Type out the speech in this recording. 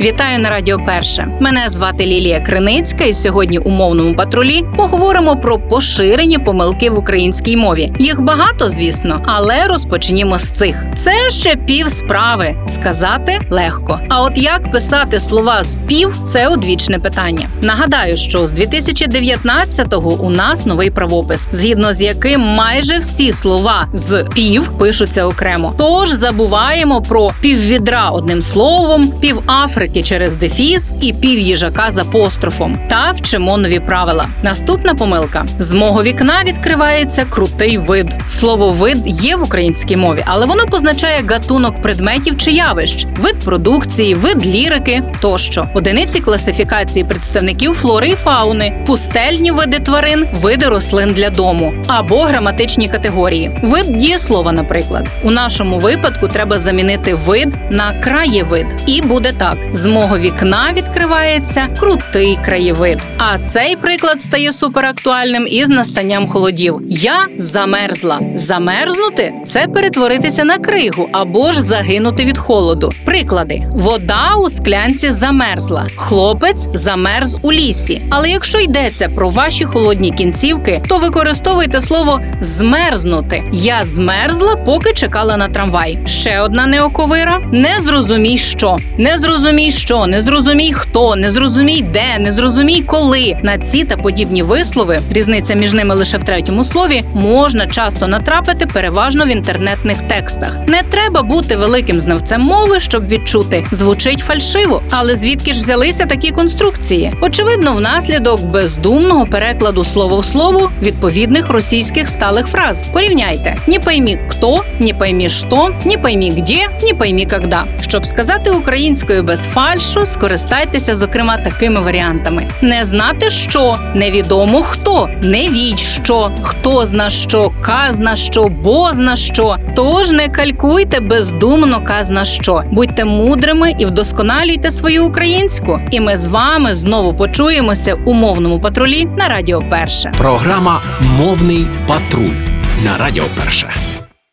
Вітаю на Радіо Перше. Мене звати Лілія Криницька, і сьогодні у мовному патрулі поговоримо про поширені помилки в українській мові. Їх багато, звісно, але розпочнімо з цих. Це ще пів справи. Сказати легко. А от як писати слова з пів це одвічне питання. Нагадаю, що з 2019-го у нас новий правопис, згідно з яким майже всі слова з пів пишуться окремо. Тож забуваємо про піввідра одним словом, пів Африки через дефіс і пів їжака з апострофом. Та вчимо нові правила. Наступна помилка: з мого вікна відкривається крутий вид. Слово вид є в українській мові, але воно позначає гатунок предметів чи явищ, вид продукції, вид лірики тощо, одиниці класифікації представників флори і фауни, пустельні види тварин, види рослин для дому або граматичні категорії. Вид дієслова, наприклад. У нашому випадку треба замінити вид на краєвид. І буде так: з мого вікна відкривається крутий краєвид. А цей приклад стає суперактуальним із настанням холодів. Я замерзла. Замерзнути це перетворитися на кригу або ж загинути від холоду. Приклади: вода у склянці замерзла, хлопець замерз у лісі. Але якщо йдеться про ваші холодні кінцівки, то використовуйте слово змерзнути. Я змерзла, поки чекала на трамвай. Ще одна неоковира: не зрозумій, що не зрозумій, що не зрозумій хто, не зрозумій де, не зрозумій коли. На ці та подібні вислови різниця між ними лише в третьому слові можна часто натрапити переважно в інтернетних текстах. Не треба бути великим знавцем мови, щоб відчути, звучить фальшиво. Але звідки ж взялися такі конструкції? Очевидно, внаслідок бездумного перекладу слово в слово відповідних російських сталих фраз. Порівняйте: не поймі хто, не поймі що, не поймі где, не поймі когда. Щоб сказати українською без фальшу, скористайтеся, зокрема, такими варіантами: не знати що, невідомо хто, не віть що, хто зна що, казна що, бо зна що. Тож не калькуйте бездумно казна що. Будьте мудрими і вдосконалюйте свою українську. І ми з вами знову почуємося у мовному патрулі на Радіо Перше. Програма Мовний патруль на Радіо Перше.